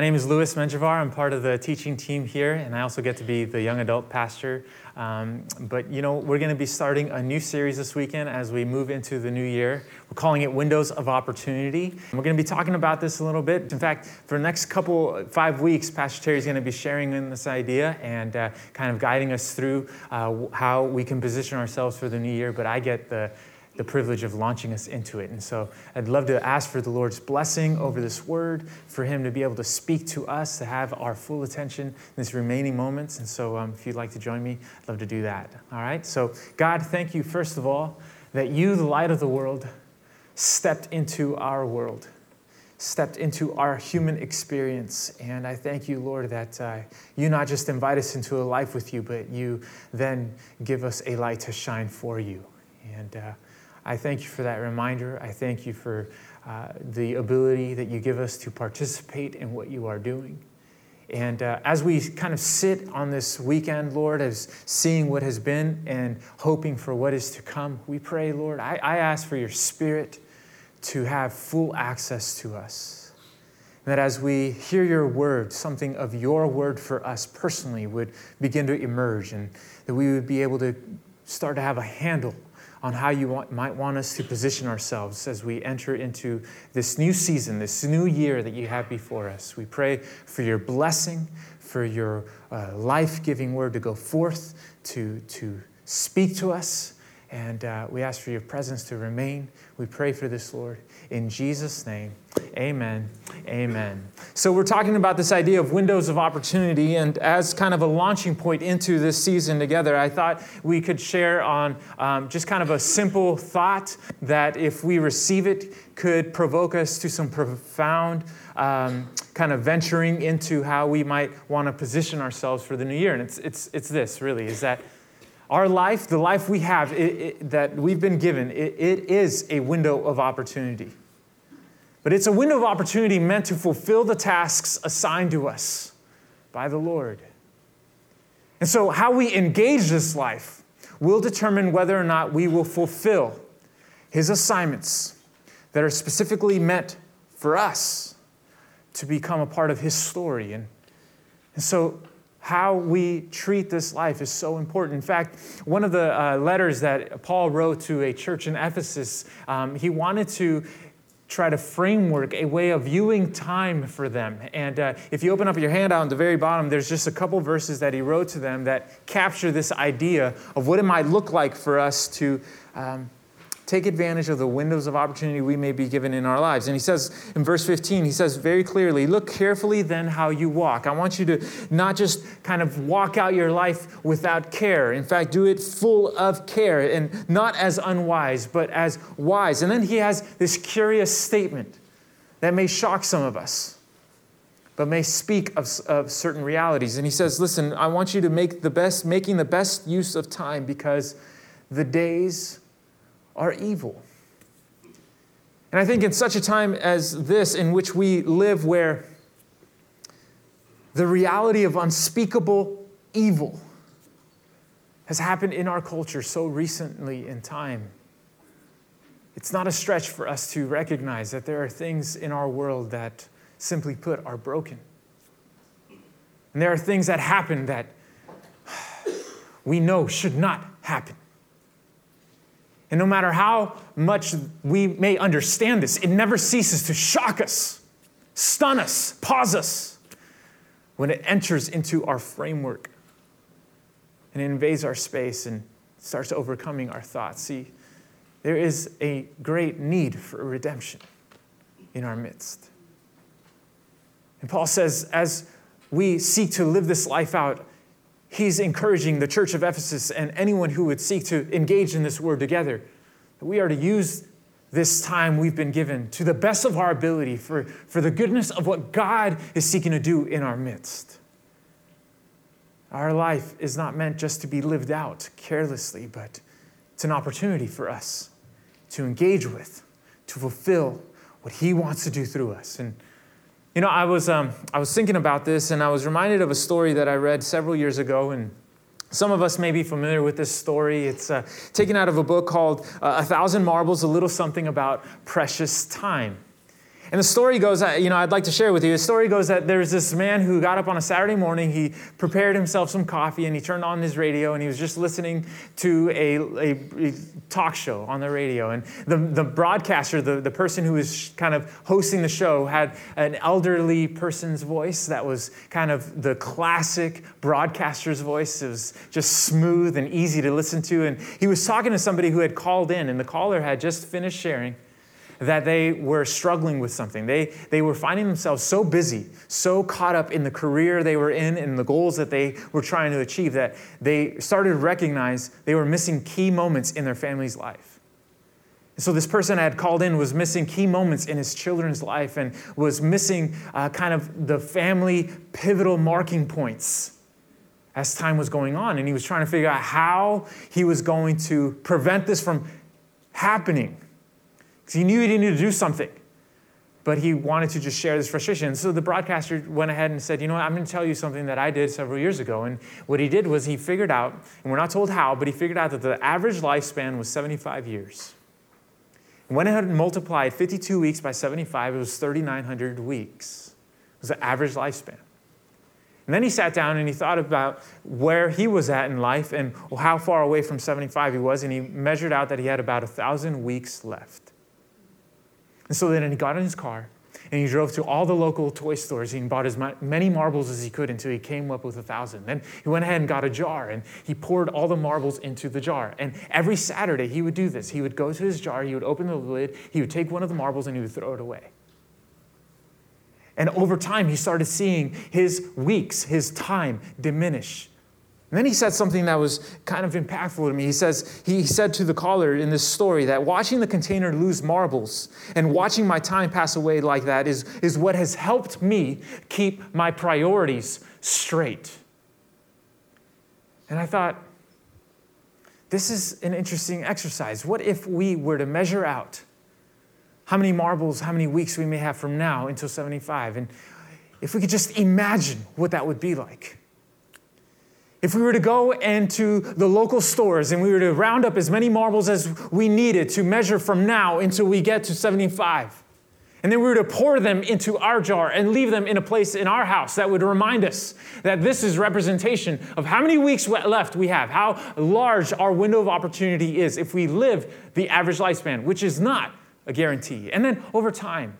My name is Louis Menjivar. I'm part of the teaching team here, and I also get to be the young adult pastor. Um, but you know, we're going to be starting a new series this weekend as we move into the new year. We're calling it Windows of Opportunity. And we're going to be talking about this a little bit. In fact, for the next couple, five weeks, Pastor Terry is going to be sharing in this idea and uh, kind of guiding us through uh, how we can position ourselves for the new year. But I get the the privilege of launching us into it. And so I'd love to ask for the Lord's blessing over this word, for Him to be able to speak to us, to have our full attention in these remaining moments. And so um, if you'd like to join me, I'd love to do that. All right? So, God, thank you, first of all, that you, the light of the world, stepped into our world. Stepped into our human experience. And I thank you, Lord, that uh, you not just invite us into a life with you, but you then give us a light to shine for you. And uh, I thank you for that reminder. I thank you for uh, the ability that you give us to participate in what you are doing. And uh, as we kind of sit on this weekend, Lord, as seeing what has been and hoping for what is to come, we pray, Lord, I, I ask for your spirit to have full access to us. And that as we hear your word, something of your word for us personally would begin to emerge, and that we would be able to start to have a handle on how you want, might want us to position ourselves as we enter into this new season, this new year that you have before us. We pray for your blessing, for your uh, life giving word to go forth, to, to speak to us. And uh, we ask for your presence to remain. We pray for this, Lord. In Jesus' name, amen. Amen. So, we're talking about this idea of windows of opportunity. And as kind of a launching point into this season together, I thought we could share on um, just kind of a simple thought that if we receive it, could provoke us to some profound um, kind of venturing into how we might want to position ourselves for the new year. And it's, it's, it's this really is that our life, the life we have it, it, that we've been given, it, it is a window of opportunity. But it's a window of opportunity meant to fulfill the tasks assigned to us by the Lord. And so, how we engage this life will determine whether or not we will fulfill His assignments that are specifically meant for us to become a part of His story. And, and so, how we treat this life is so important. In fact, one of the uh, letters that Paul wrote to a church in Ephesus, um, he wanted to try to framework a way of viewing time for them. And uh, if you open up your handout on the very bottom, there's just a couple verses that he wrote to them that capture this idea of what it might look like for us to. Um, take advantage of the windows of opportunity we may be given in our lives. And he says in verse 15, he says very clearly, Look carefully then how you walk. I want you to not just kind of walk out your life without care. In fact, do it full of care and not as unwise, but as wise. And then he has this curious statement that may shock some of us but may speak of, of certain realities. And he says, Listen, I want you to make the best, making the best use of time because the days are evil. And I think in such a time as this, in which we live, where the reality of unspeakable evil has happened in our culture so recently in time, it's not a stretch for us to recognize that there are things in our world that, simply put, are broken. And there are things that happen that we know should not happen. And no matter how much we may understand this, it never ceases to shock us, stun us, pause us when it enters into our framework and invades our space and starts overcoming our thoughts. See, there is a great need for redemption in our midst. And Paul says, as we seek to live this life out, he's encouraging the church of Ephesus and anyone who would seek to engage in this word together that we are to use this time we've been given to the best of our ability for, for the goodness of what God is seeking to do in our midst. Our life is not meant just to be lived out carelessly, but it's an opportunity for us to engage with, to fulfill what He wants to do through us. And you know, I was, um, I was thinking about this and I was reminded of a story that I read several years ago. And some of us may be familiar with this story. It's uh, taken out of a book called uh, A Thousand Marbles, a little something about precious time. And the story goes, you know, I'd like to share with you. The story goes that there's this man who got up on a Saturday morning. He prepared himself some coffee and he turned on his radio and he was just listening to a, a, a talk show on the radio. And the, the broadcaster, the, the person who was kind of hosting the show, had an elderly person's voice that was kind of the classic broadcaster's voice. It was just smooth and easy to listen to. And he was talking to somebody who had called in, and the caller had just finished sharing that they were struggling with something. They, they were finding themselves so busy, so caught up in the career they were in and the goals that they were trying to achieve that they started to recognize they were missing key moments in their family's life. so this person I had called in was missing key moments in his children's life and was missing uh, kind of the family pivotal marking points as time was going on. And he was trying to figure out how he was going to prevent this from happening because he knew he needed to do something. But he wanted to just share this frustration. So the broadcaster went ahead and said, You know what? I'm going to tell you something that I did several years ago. And what he did was he figured out, and we're not told how, but he figured out that the average lifespan was 75 years. And went ahead and multiplied 52 weeks by 75, it was 3,900 weeks. It was the average lifespan. And then he sat down and he thought about where he was at in life and how far away from 75 he was, and he measured out that he had about a thousand weeks left. And so then he got in his car and he drove to all the local toy stores and bought as many marbles as he could until he came up with a thousand. Then he went ahead and got a jar and he poured all the marbles into the jar. And every Saturday he would do this. He would go to his jar, he would open the lid, he would take one of the marbles and he would throw it away. And over time, he started seeing his weeks, his time diminish. And then he said something that was kind of impactful to me. He says, he said to the caller in this story that watching the container lose marbles and watching my time pass away like that is, is what has helped me keep my priorities straight. And I thought, this is an interesting exercise. What if we were to measure out how many marbles, how many weeks we may have from now until 75? And if we could just imagine what that would be like. If we were to go into the local stores and we were to round up as many marbles as we needed to measure from now until we get to 75, and then we were to pour them into our jar and leave them in a place in our house that would remind us that this is representation of how many weeks left we have, how large our window of opportunity is if we live the average lifespan, which is not a guarantee. And then over time,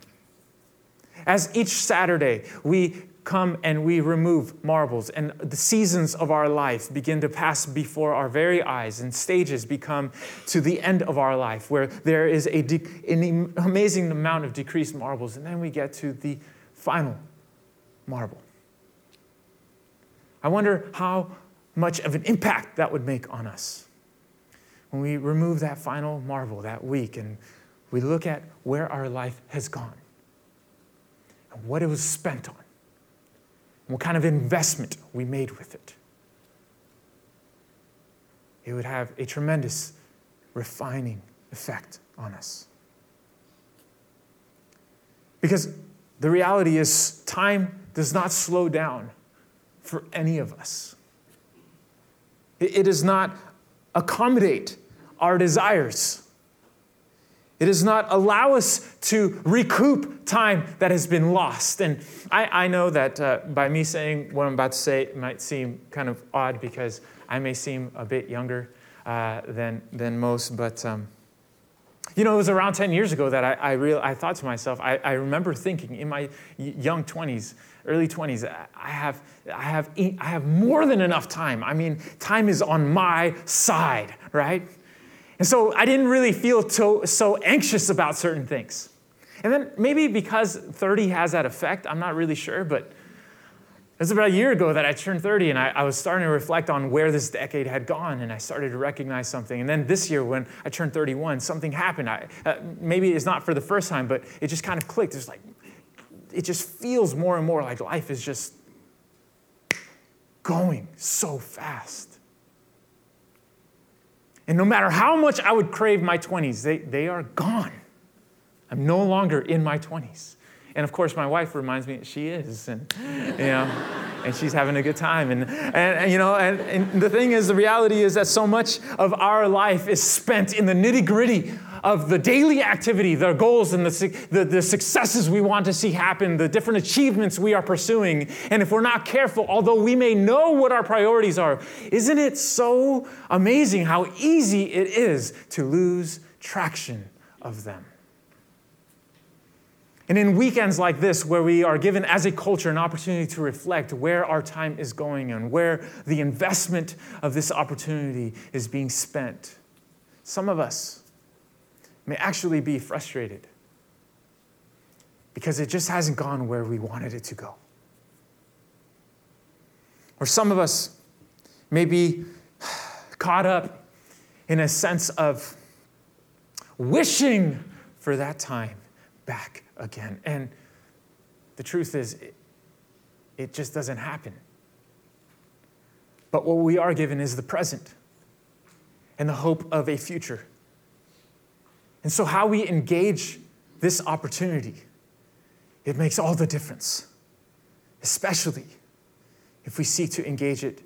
as each Saturday we come and we remove marbles, and the seasons of our life begin to pass before our very eyes, and stages become to the end of our life where there is a de- an amazing amount of decreased marbles, and then we get to the final marble. I wonder how much of an impact that would make on us when we remove that final marble that week and we look at where our life has gone and what it was spent on what kind of investment we made with it. It would have a tremendous refining effect on us. Because the reality is, time does not slow down for any of us. It does not accommodate our desires. It does not allow us to recoup time that has been lost. And I, I know that uh, by me saying what I'm about to say, might seem kind of odd because I may seem a bit younger uh, than, than most, but. Um, you know, it was around 10 years ago that I, I, real, I thought to myself, I, I remember thinking in my young 20s, early 20s, I have, I, have, I have more than enough time. I mean, time is on my side, right? And so I didn't really feel so, so anxious about certain things. And then maybe because 30 has that effect, I'm not really sure, but it was about a year ago that I turned 30 and I, I, was starting to reflect on where this decade had gone and I started to recognize something. And then this year when I turned 31, something happened. I, uh, maybe it's not for the first time, but it just kind of clicked. It's like, it just feels more and more like life is just going so fast. And no matter how much I would crave my 20s, they, they are gone. I'm no longer in my 20s. And of course, my wife reminds me that she is, and you know, and she's having a good time. And, and, and you know, and, and, the thing is, the reality is that so much of our life is spent in the nitty gritty of the daily activity, the goals and the, the, the, successes we want to see happen, the different achievements we are pursuing. And if we're not careful, although we may know what our priorities are, isn't it so amazing how easy it is to lose traction of them? And in weekends like this, where we are given as a culture an opportunity to reflect where our time is going and where the investment of this opportunity is being spent, some of us may actually be frustrated because it just hasn't gone where we wanted it to go. Or some of us may be caught up in a sense of wishing for that time back again. And the truth is, it, it just doesn't happen. But what we are given is the present and the hope of a future. And so, how we engage this opportunity, it makes all the difference, especially if we seek to engage it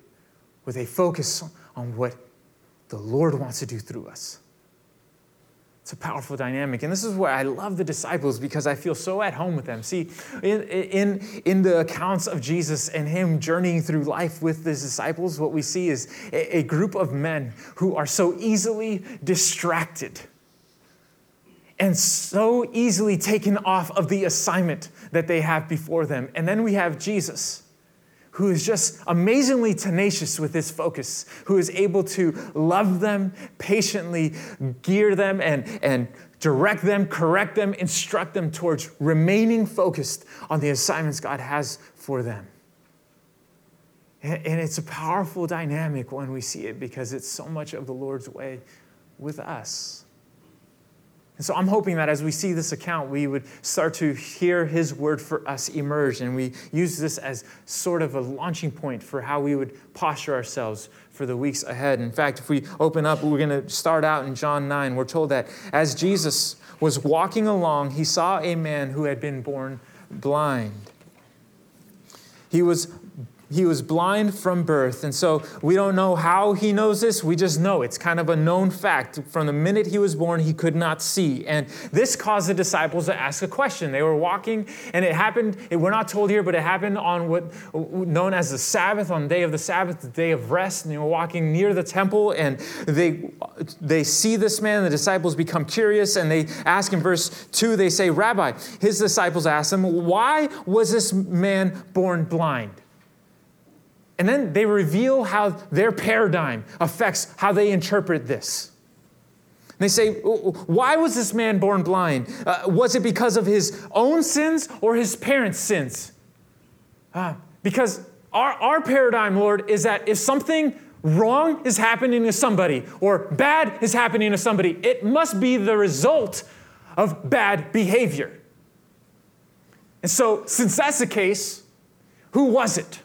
with a focus on what the Lord wants to do through us. It's a powerful dynamic. And this is where I love the disciples because I feel so at home with them. See, in, in, in the accounts of Jesus and him journeying through life with his disciples, what we see is a, a group of men who are so easily distracted and so easily taken off of the assignment that they have before them. And then we have Jesus who is just amazingly tenacious with his focus, who is able to love them, patiently gear them, and, and direct them, correct them, instruct them towards remaining focused on the assignments God has for them. And, and it's a powerful dynamic when we see it because it's so much of the Lord's way with us. And so I'm hoping that as we see this account, we would start to hear his word for us emerge, and we use this as sort of a launching point for how we would posture ourselves for the weeks ahead. In fact, if we open up, we're going to start out in John 9. We're told that as Jesus was walking along, he saw a man who had been born blind. He was he was blind from birth. And so we don't know how he knows this. We just know it's kind of a known fact. From the minute he was born, he could not see. And this caused the disciples to ask a question. They were walking, and it happened, we're not told here, but it happened on what known as the Sabbath, on the day of the Sabbath, the day of rest. And they were walking near the temple, and they, they see this man. The disciples become curious, and they ask in verse 2, they say, Rabbi, his disciples ask him, Why was this man born blind? And then they reveal how their paradigm affects how they interpret this. And they say, Why was this man born blind? Uh, was it because of his own sins or his parents' sins? Uh, because our, our paradigm, Lord, is that if something wrong is happening to somebody or bad is happening to somebody, it must be the result of bad behavior. And so, since that's the case, who was it?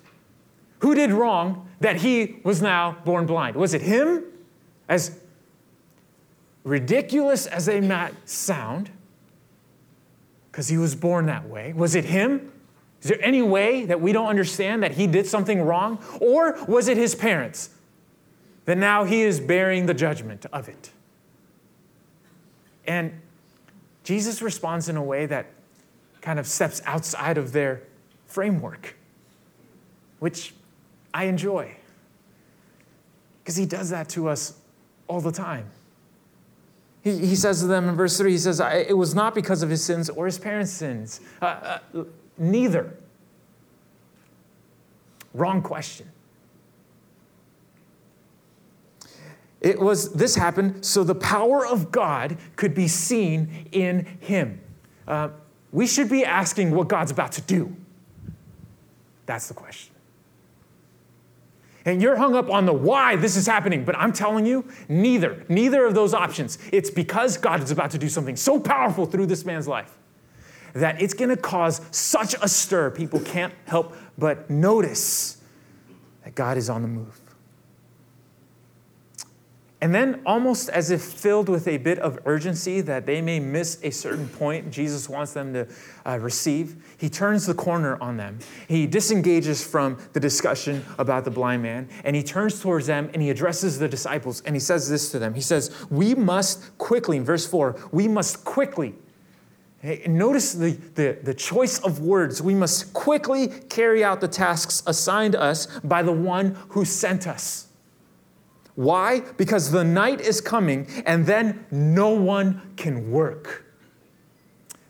Who did wrong that he was now born blind? Was it him? As ridiculous as they might sound, because he was born that way. Was it him? Is there any way that we don't understand that he did something wrong? Or was it his parents? That now he is bearing the judgment of it. And Jesus responds in a way that kind of steps outside of their framework, which I enjoy. Because he does that to us all the time. He, he says to them in verse 3, he says, It was not because of his sins or his parents' sins. Uh, uh, neither. Wrong question. It was, this happened so the power of God could be seen in him. Uh, we should be asking what God's about to do. That's the question. And you're hung up on the why this is happening, but I'm telling you, neither, neither of those options. It's because God is about to do something so powerful through this man's life that it's to cause such a stir, people can't help but notice that God is on the move. And then, almost as if filled with a bit of urgency that they may miss a certain point Jesus wants them to uh, receive, he turns the corner on them. He disengages from the discussion about the blind man and he turns towards them and he addresses the disciples and he says this to them. He says, We must quickly, in verse 4, we must quickly. Hey, notice the, the, the choice of words. We must quickly carry out the tasks assigned us by the one who sent us. Why? Because the night is coming and then no one can work.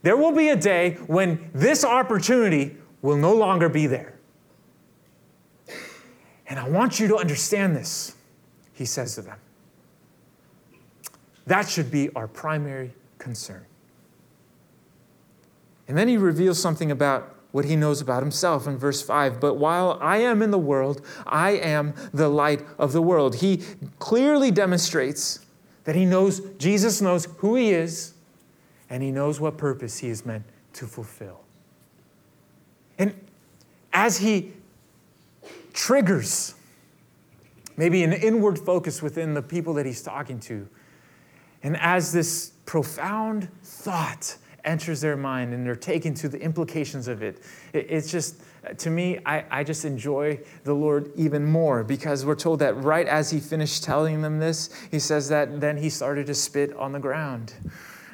There will be a day when this opportunity will no longer be there. And I want you to understand this, he says to them. That should be our primary concern. And then he reveals something about what he knows about himself in verse 5. But while I am in the world, I am the light of the world. He clearly demonstrates that he knows, Jesus knows who he is, and he knows what purpose he is meant to fulfill. And as he triggers maybe an inward focus within the people that he's talking to, and as this profound thought enters their mind and they're taken to the implications of it. It's just, to me, I, I just enjoy the Lord even more because we're told that right as he finished telling them this, he says that then he started to spit on the ground,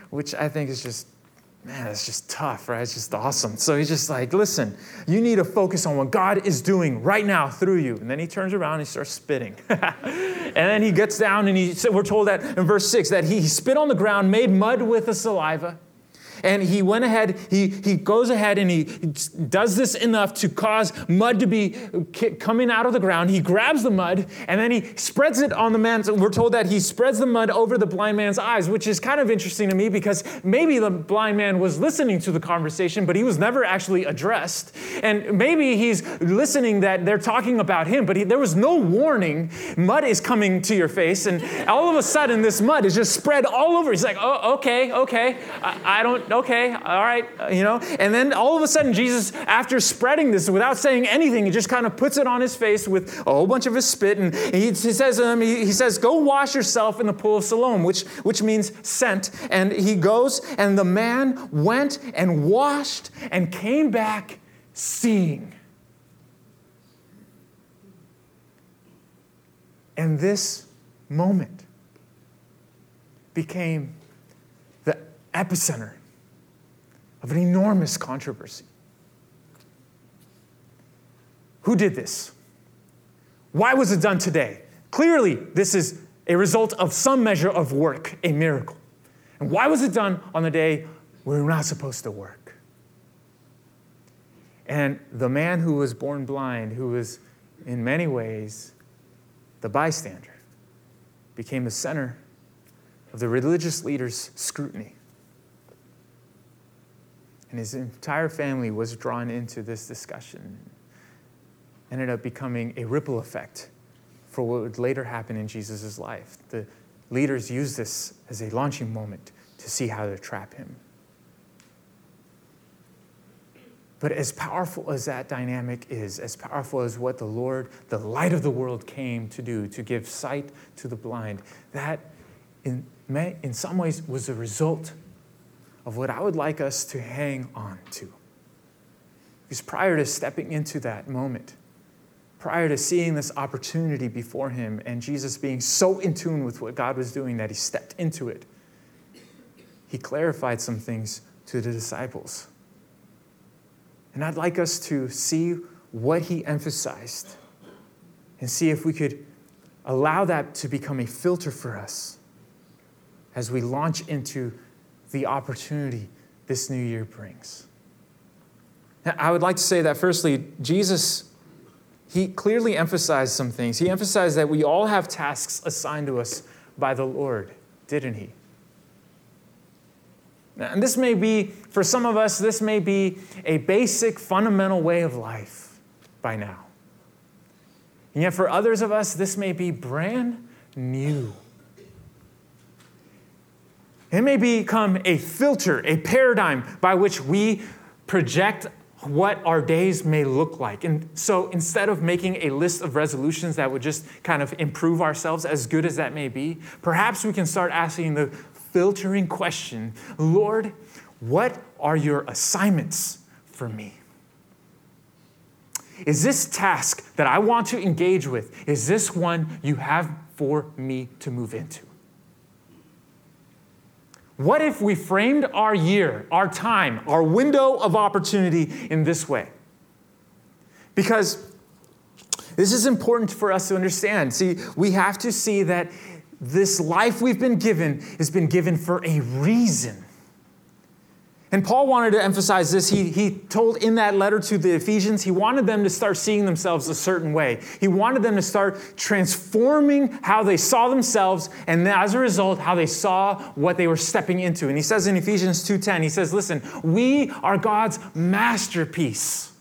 which I think is just man, it's just tough, right? It's just awesome. So he's just like, listen, you need to focus on what God is doing right now through you. And then he turns around and he starts spitting. and then he gets down and he, said we're told that in verse six, that he spit on the ground, made mud with the saliva, and he went ahead, he, he goes ahead and he does this enough to cause mud to be coming out of the ground. He grabs the mud and then he spreads it on the man's. We're told that he spreads the mud over the blind man's eyes, which is kind of interesting to me because maybe the blind man was listening to the conversation, but he was never actually addressed. And maybe he's listening that they're talking about him, but he, there was no warning. Mud is coming to your face, and all of a sudden, this mud is just spread all over. He's like, oh, okay, okay. I, I don't okay, all right, uh, you know. And then all of a sudden, Jesus, after spreading this without saying anything, he just kind of puts it on his face with a whole bunch of his spit. And he, he says, um, he, he says, Go wash yourself in the pool of Siloam, which, which means sent. And he goes, and the man went and washed and came back seeing. And this moment became the epicenter of an enormous controversy. Who did this? Why was it done today? Clearly, this is a result of some measure of work, a miracle. And why was it done on the day we were not supposed to work? And the man who was born blind, who was in many ways the bystander, became the center of the religious leaders' scrutiny and his entire family was drawn into this discussion. Ended up becoming a ripple effect for what would later happen in Jesus' life. The leaders used this as a launching moment to see how to trap him. But as powerful as that dynamic is, as powerful as what the Lord, the light of the world, came to do, to give sight to the blind, that in, in some ways was a result of what I would like us to hang on to. Because prior to stepping into that moment, prior to seeing this opportunity before him and Jesus being so in tune with what God was doing that he stepped into it, he clarified some things to the disciples. And I'd like us to see what he emphasized and see if we could allow that to become a filter for us as we launch into the opportunity this new year brings. Now, I would like to say that, firstly, Jesus, he clearly emphasized some things. He emphasized that we all have tasks assigned to us by the Lord, didn't he? And this may be, for some of us, this may be a basic, fundamental way of life by now. And yet, for others of us, this may be brand new. It may become a filter, a paradigm by which we project what our days may look like. And so instead of making a list of resolutions that would just kind of improve ourselves, as good as that may be, perhaps we can start asking the filtering question Lord, what are your assignments for me? Is this task that I want to engage with, is this one you have for me to move into? What if we framed our year, our time, our window of opportunity in this way? Because this is important for us to understand. See, we have to see that this life we've been given has been given for a reason. And Paul wanted to emphasize this. He, he told in that letter to the Ephesians, he wanted them to start seeing themselves a certain way. He wanted them to start transforming how they saw themselves, and as a result, how they saw what they were stepping into. And he says in Ephesians 2:10, he says, Listen, we are God's masterpiece.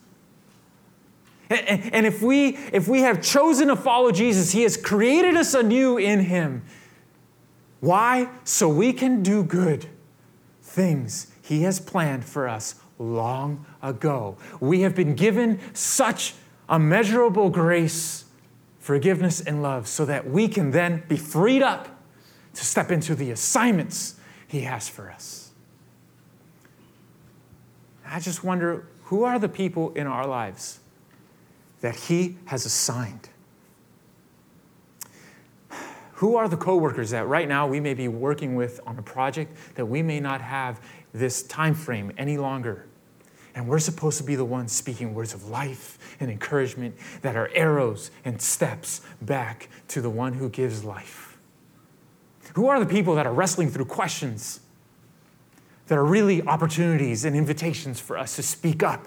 And, and if, we, if we have chosen to follow Jesus, he has created us anew in him. Why? So we can do good things he has planned for us long ago. We have been given such immeasurable grace, forgiveness, and love so that we can then be freed up to step into the assignments He has for us. I just wonder who are the people in our lives that He has assigned? Who are the coworkers that right now we may be working with on a project that we may not have this time frame any longer. And we're supposed to be the ones speaking words of life and encouragement that are arrows and steps back to the one who gives life. Who are the people that are wrestling through questions that are really opportunities and invitations for us to speak up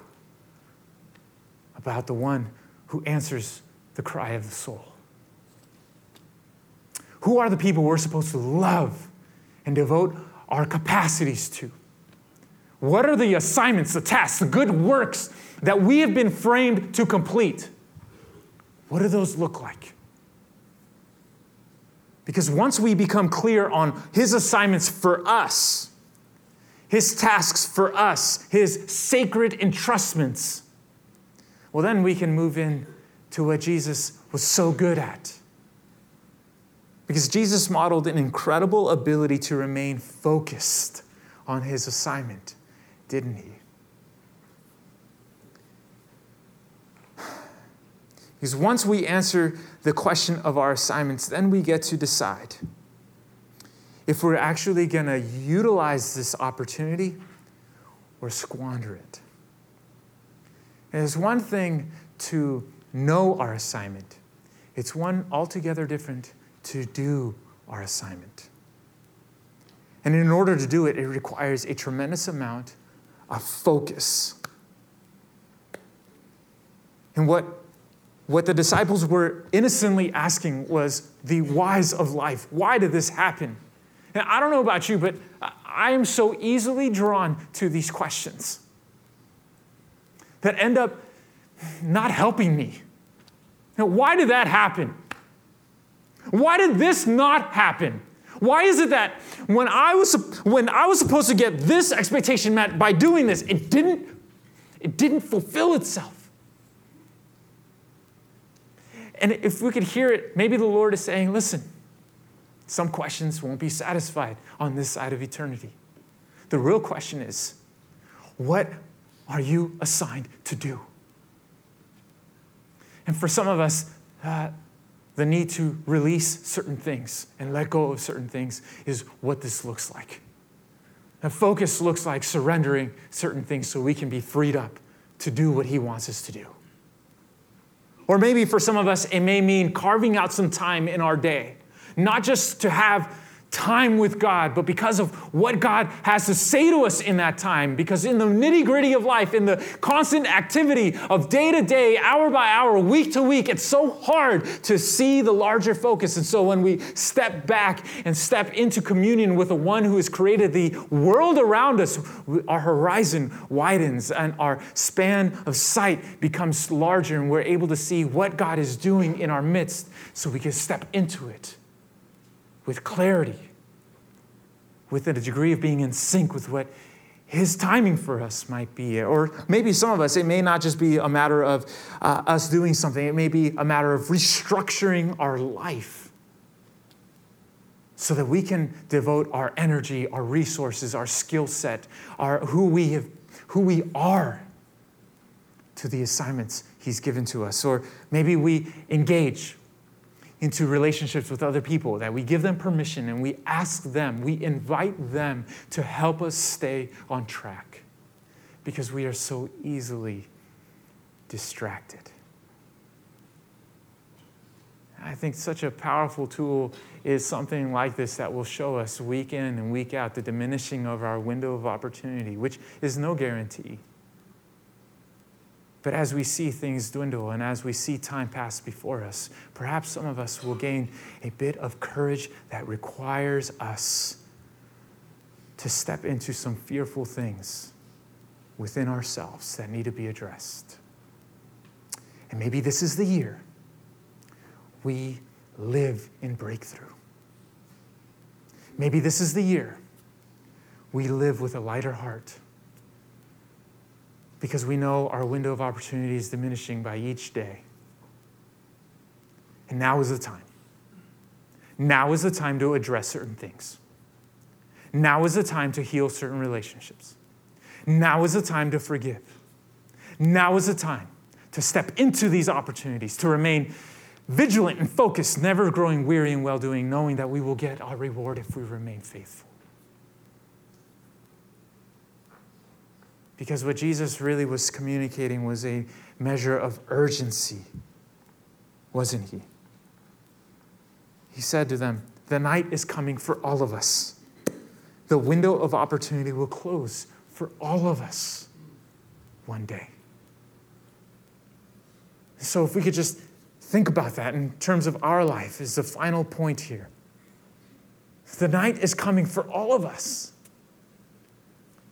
about the one who answers the cry of the soul? Who are the people we're supposed to love and devote our capacities to? What are the assignments, the tasks, the good works that we have been framed to complete? What do those look like? Because once we become clear on His assignments for us, His tasks for us, His sacred entrustments, well, then we can move in to what Jesus was so good at. Because Jesus modeled an incredible ability to remain focused on His assignment didn't he? Because once we answer the question of our assignments, then we get to decide if we're actually going to utilize this opportunity or squander it. And it's one thing to know our assignment, it's one altogether different to do our assignment. And in order to do it, it requires a tremendous amount a focus. And what, what the disciples were innocently asking was the whys of life. Why did this happen? And I don't know about you, but I am so easily drawn to these questions that end up not helping me. Now, why did that happen? Why did this not happen? Why is it that when I was when I was supposed to get this expectation met by doing this, it didn't it didn't fulfill itself? And if we could hear it, maybe the Lord is saying, listen, some questions won't be satisfied on this side of eternity. The real question is, what are you assigned to do? And for some of us, uh, the need to release certain things and let go of certain things is what this looks like. And focus looks like surrendering certain things so we can be freed up to do what He wants us to do. Or maybe for some of us, it may mean carving out some time in our day, not just to have time with God, but because of what God has to say to us in that time. Because in the nitty gritty of life, in the constant activity of day to day, hour by hour, week to week, it's so hard to see the larger focus. And so when we step back and step into communion with the one who has created the world around us, our horizon widens and our span of sight becomes larger, and we're able to see what God is doing in our midst so we can step into it with clarity, with a degree of being in sync with what his timing for us might be. Or maybe some of us, it may not just be a matter of uh, us doing something, it may be a matter of restructuring our life so that we can devote our energy, our resources, our skill set, our, who, we have, who we are to the assignments he's given to us. Or maybe we engage into relationships with other people, that we give them permission and we ask them, we invite them to help us stay on track because we are so easily distracted. I think such a powerful tool is something like this that will show us week in and week out the diminishing of our window of opportunity, which is no guarantee. But as we see things dwindle and as we see time pass before us, perhaps some of us will gain a bit of courage that requires us to step into some fearful things within ourselves that need to be addressed. And maybe this is the year we live in breakthrough. Maybe this is the year we live with a lighter heart because we know our window of opportunity is diminishing by each day. And now is the time. Now is the time to address certain things. Now is the time to heal certain relationships. Now is the time to forgive. Now is the time to step into these opportunities, to remain vigilant and focused, never growing weary in well doing, knowing that we will get our reward if we remain faithful. Because what Jesus really was communicating was a measure of urgency, wasn't he? He said to them, The night is coming for all of us. The window of opportunity will close for all of us one day. So, if we could just think about that in terms of our life, is the final point here. The night is coming for all of us,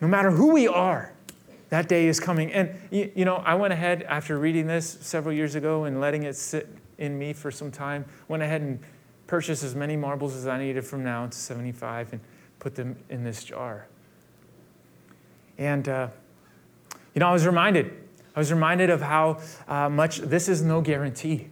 no matter who we are. That day is coming. And, you, you know, I went ahead after reading this several years ago and letting it sit in me for some time, went ahead and purchased as many marbles as I needed from now to 75 and put them in this jar. And, uh, you know, I was reminded, I was reminded of how uh, much this is no guarantee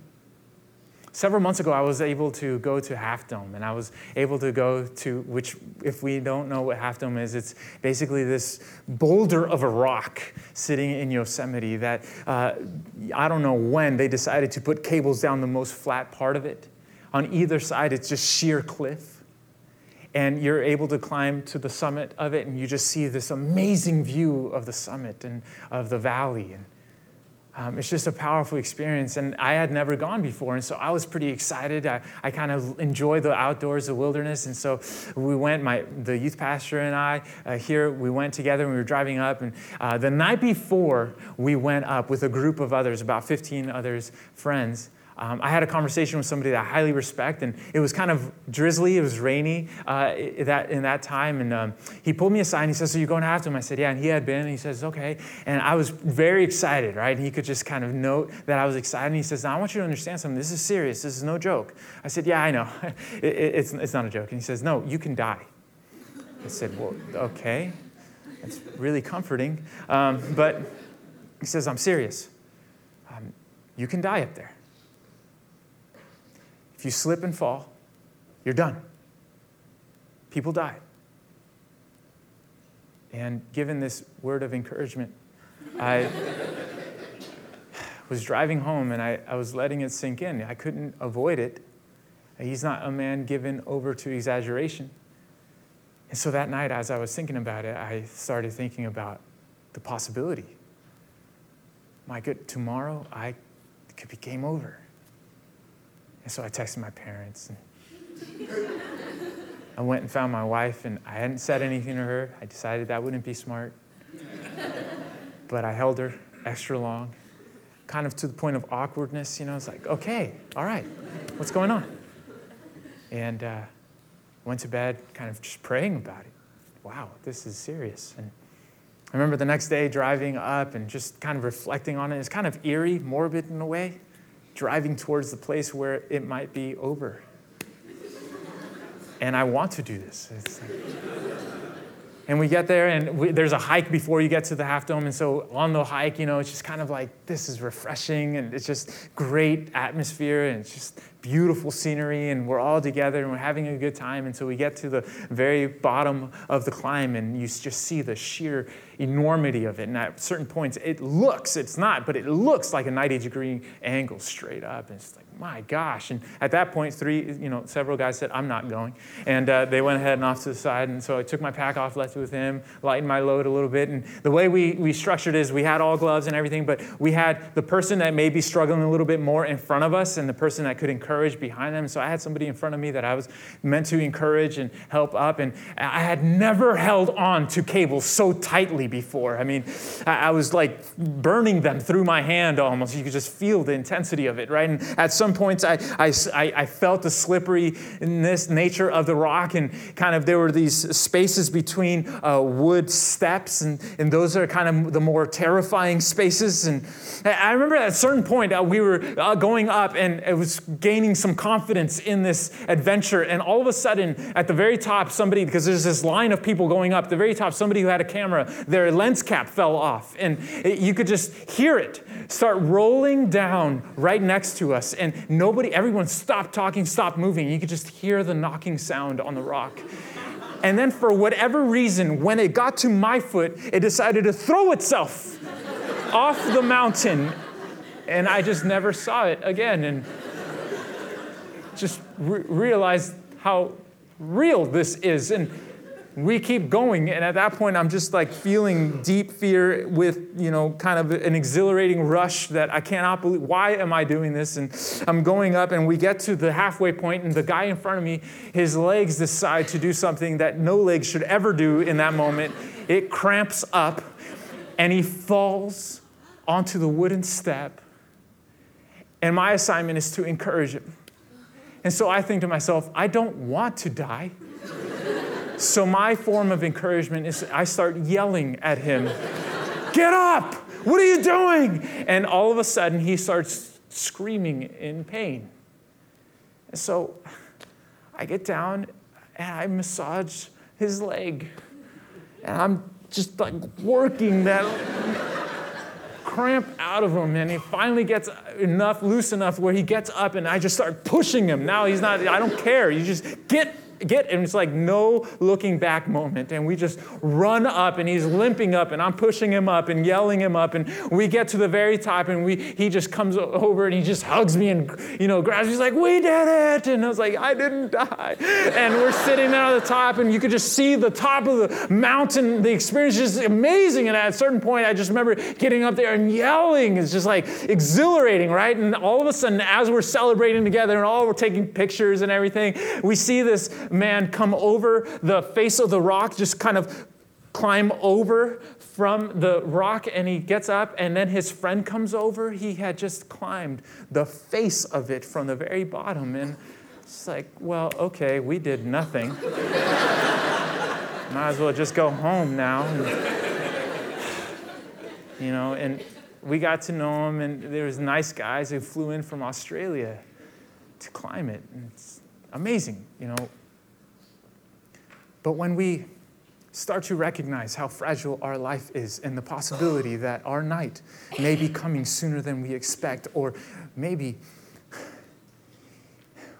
several months ago, I was able to go to Half Dome, and I was able to go to, which, if we don't know what Half Dome is, it's basically this boulder of a rock sitting in Yosemite that uh, I don't know when they decided to put cables down the most flat part of it. On either side, it's just sheer cliff. And you're able to climb to the summit of it, and you just see this amazing view of the summit and of the valley. And um, it's just a powerful experience. And I had never gone before. And so I was pretty excited. I, I kind of enjoy the outdoors, the wilderness. And so we went, my, the youth pastor and I uh, here, we went together and we were driving up. And uh, the night before, we went up with a group of others, about 15 others, friends. Um, I had a conversation with somebody that I highly respect, and it was kind of drizzly. It was rainy uh, that, in that time. And um, he pulled me aside and he says, So you're going after him? I said, Yeah. And he had been. And he says, Okay. And I was very excited, right? And he could just kind of note that I was excited. And he says, I want you to understand something. This is serious. This is no joke. I said, Yeah, I know. it, it's, it's not a joke. And he says, No, you can die. I said, Well, okay. That's really comforting. Um, but he says, I'm serious. Um, you can die up there. If you slip and fall, you're done. People die. And given this word of encouragement, I was driving home and I, I was letting it sink in. I couldn't avoid it. He's not a man given over to exaggeration. And so that night, as I was thinking about it, I started thinking about the possibility. My good, tomorrow I could be game over. And so I texted my parents. I went and found my wife, and I hadn't said anything to her. I decided that wouldn't be smart. but I held her extra long, kind of to the point of awkwardness. You know, it's like, okay, all right, what's going on? And uh, went to bed, kind of just praying about it. Wow, this is serious. And I remember the next day driving up and just kind of reflecting on it. It's kind of eerie, morbid in a way driving towards the place where it might be over. And I want to do this. And we get there, and we, there's a hike before you get to the Half Dome. And so on the hike, you know, it's just kind of like, this is refreshing, and it's just great atmosphere, and it's just beautiful scenery, and we're all together, and we're having a good time. And so we get to the very bottom of the climb, and you just see the sheer enormity of it. And at certain points, it looks, it's not, but it looks like a 90 degree angle straight up. And it's like, my gosh. And at that point, three, you know, several guys said, I'm not going. And uh, they went ahead and off to the side. And so I took my pack off, left it with him, lightened my load a little bit. And the way we, we structured is we had all gloves and everything, but we had the person that may be struggling a little bit more in front of us and the person that could encourage behind them. So I had somebody in front of me that I was meant to encourage and help up. And I had never held on to cables so tightly before. I mean, I, I was like burning them through my hand almost. You could just feel the intensity of it, right? And at some points, I, I, I felt the slipperiness nature of the rock, and kind of there were these spaces between uh, wood steps, and, and those are kind of the more terrifying spaces. And I remember at a certain point, uh, we were uh, going up, and it was gaining some confidence in this adventure. And all of a sudden, at the very top, somebody, because there's this line of people going up, the very top, somebody who had a camera, their lens cap fell off, and you could just hear it start rolling down right next to us. And nobody, everyone stopped talking, stopped moving. You could just hear the knocking sound on the rock. And then, for whatever reason, when it got to my foot, it decided to throw itself off the mountain. And I just never saw it again. And just re- realized how real this is. And we keep going. And at that point i'm just like feeling deep fear with you know kind of an exhilarating rush that i cannot believe why am i doing this? And i'm going up and we get to the halfway point and the guy in front of me his legs decide to do something that no legs should ever do in that moment. It cramps up and he falls onto the wooden step. And my assignment is to encourage him. And so i think to myself i don't want to die so my form of encouragement is I start yelling at him, Get up! What are you doing? And all of a sudden he starts screaming in pain. And so I get down and I massage his leg. And I'm just like working that cramp out of him. And he finally gets enough, loose enough where he gets up and I just start pushing him. Now he's not, I don't care. You just get get, and it's like no looking back moment. And we just run up, and he's limping up, and I'm pushing him up and yelling him up. And we get to the very top, and we, he just comes over and he just hugs me and, you know, grabs me. He's like, We did it. And I was like, I didn't die. And we're sitting there at the top, and you could just see the top of the mountain. The experience is just amazing. And at a certain point, I just remember getting up there and yelling. It's just like exhilarating, right? And all of a sudden, as we're celebrating together and all we're taking pictures and everything, we see this man come over the face of the rock, just kind of climb over from the rock and he gets up and then his friend comes over. He had just climbed the face of it from the very bottom and it's like well okay we did nothing. Might as well just go home now. You know and we got to know him and there was nice guys who flew in from australia to climb it. And it's amazing you know but when we start to recognize how fragile our life is and the possibility that our night may be coming sooner than we expect, or maybe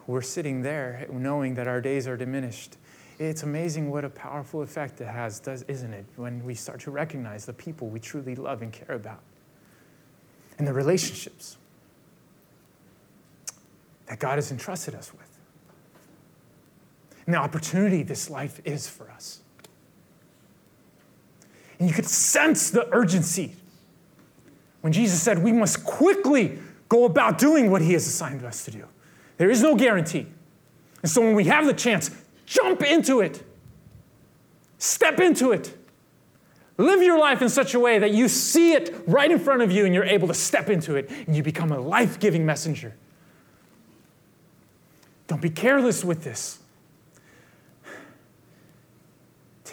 we're sitting there knowing that our days are diminished. It's amazing what a powerful effect it has, does, isn't it, when we start to recognize the people we truly love and care about and the relationships that God has entrusted us with and the opportunity this life is for us. And you could sense the urgency when Jesus said, We must quickly go about doing what He has assigned us to do. There is no guarantee. And so when we have the chance, jump into it, step into it. Live your life in such a way that you see it right in front of you and you're able to step into it and you become a life giving messenger. Don't be careless with this.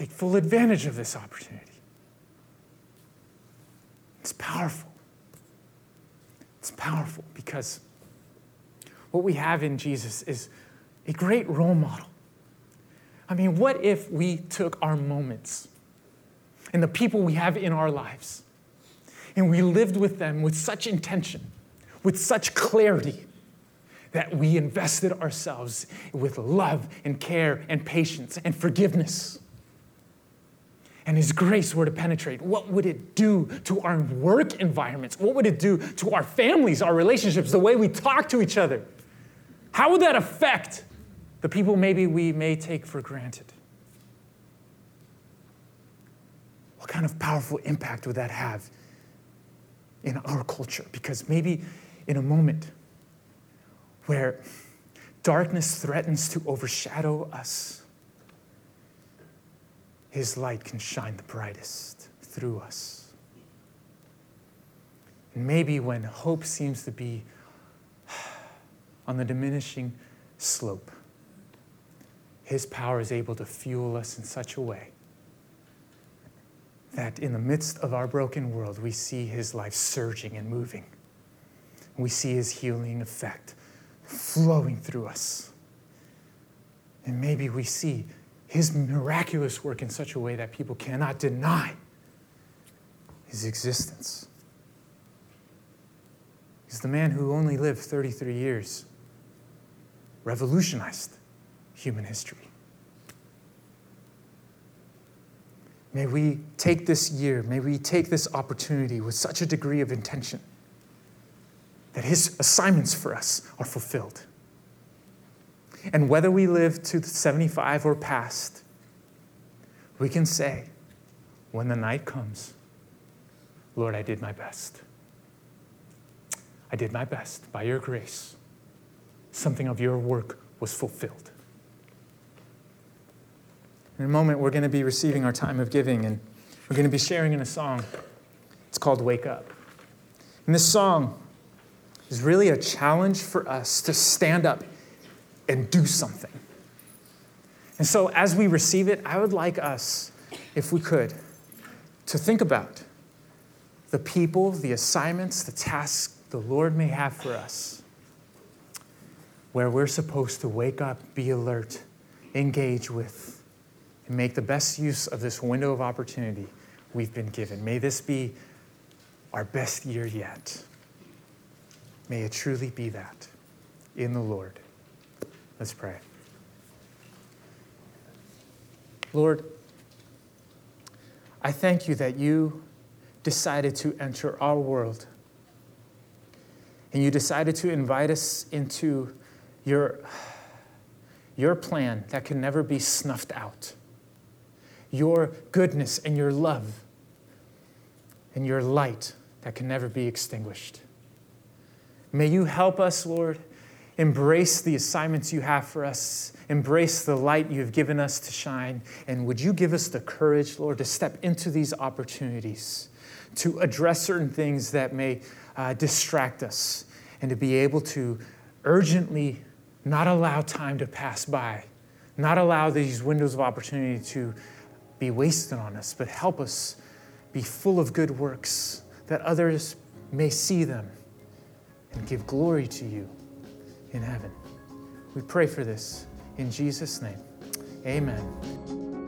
Take full advantage of this opportunity. It's powerful. It's powerful because what we have in Jesus is a great role model. I mean, what if we took our moments and the people we have in our lives. And we lived with them with such intention, with such clarity, that we invested ourselves with love and care and patience and forgiveness. And His grace were to penetrate, what would it do to our work environments? What would it do to our families, our relationships, the way we talk to each other? How would that affect the people maybe we may take for granted? What kind of powerful impact would that have in our culture? Because maybe in a moment where darkness threatens to overshadow us, His light can shine the brightest through us. And maybe when hope seems to be on the diminishing slope, His power is able to fuel us in such a way that in the midst of our broken world, we see His life surging and moving. We see His healing effect flowing through us. And maybe we see His miraculous work in such a way that people cannot deny His existence. He's the man who only lived 33 years revolutionized human history. May we take this year, may we take this opportunity with such a degree of intention that His assignments for us are fulfilled. And whether we live to 75 or past, we can say, when the night comes, Lord, I did my best. I did my best by your grace something of your work was fulfilled. In a moment, we're going to be receiving our time of giving, and we're going to be sharing in a song. It's called Wake Up. And this song is really a challenge for us to stand up and do something. And so, as we receive it, I would like us, if we could, to think about the people, the assignments, the tasks the Lord may have for us where we're supposed to wake up, be alert, engage with, and make the best use of this window of opportunity we've been given. May this be our best year yet. May it truly be that in the Lord. Let's pray. Lord, I thank you that you decided to enter our world and you decided to invite us into your, your plan that can never be snuffed out, your goodness and your love and your light that can never be extinguished. May you help us, Lord, embrace the assignments you have for us, embrace the light you have given us to shine, and would you give us the courage, Lord, to step into these opportunities, to address certain things that may uh, distract us, and to be able to urgently not allow time to pass by, not allow these windows of opportunity to be wasted on us, but help us be full of good works that others may see them and give glory to you in heaven. We pray for this in Jesus' name. Amen.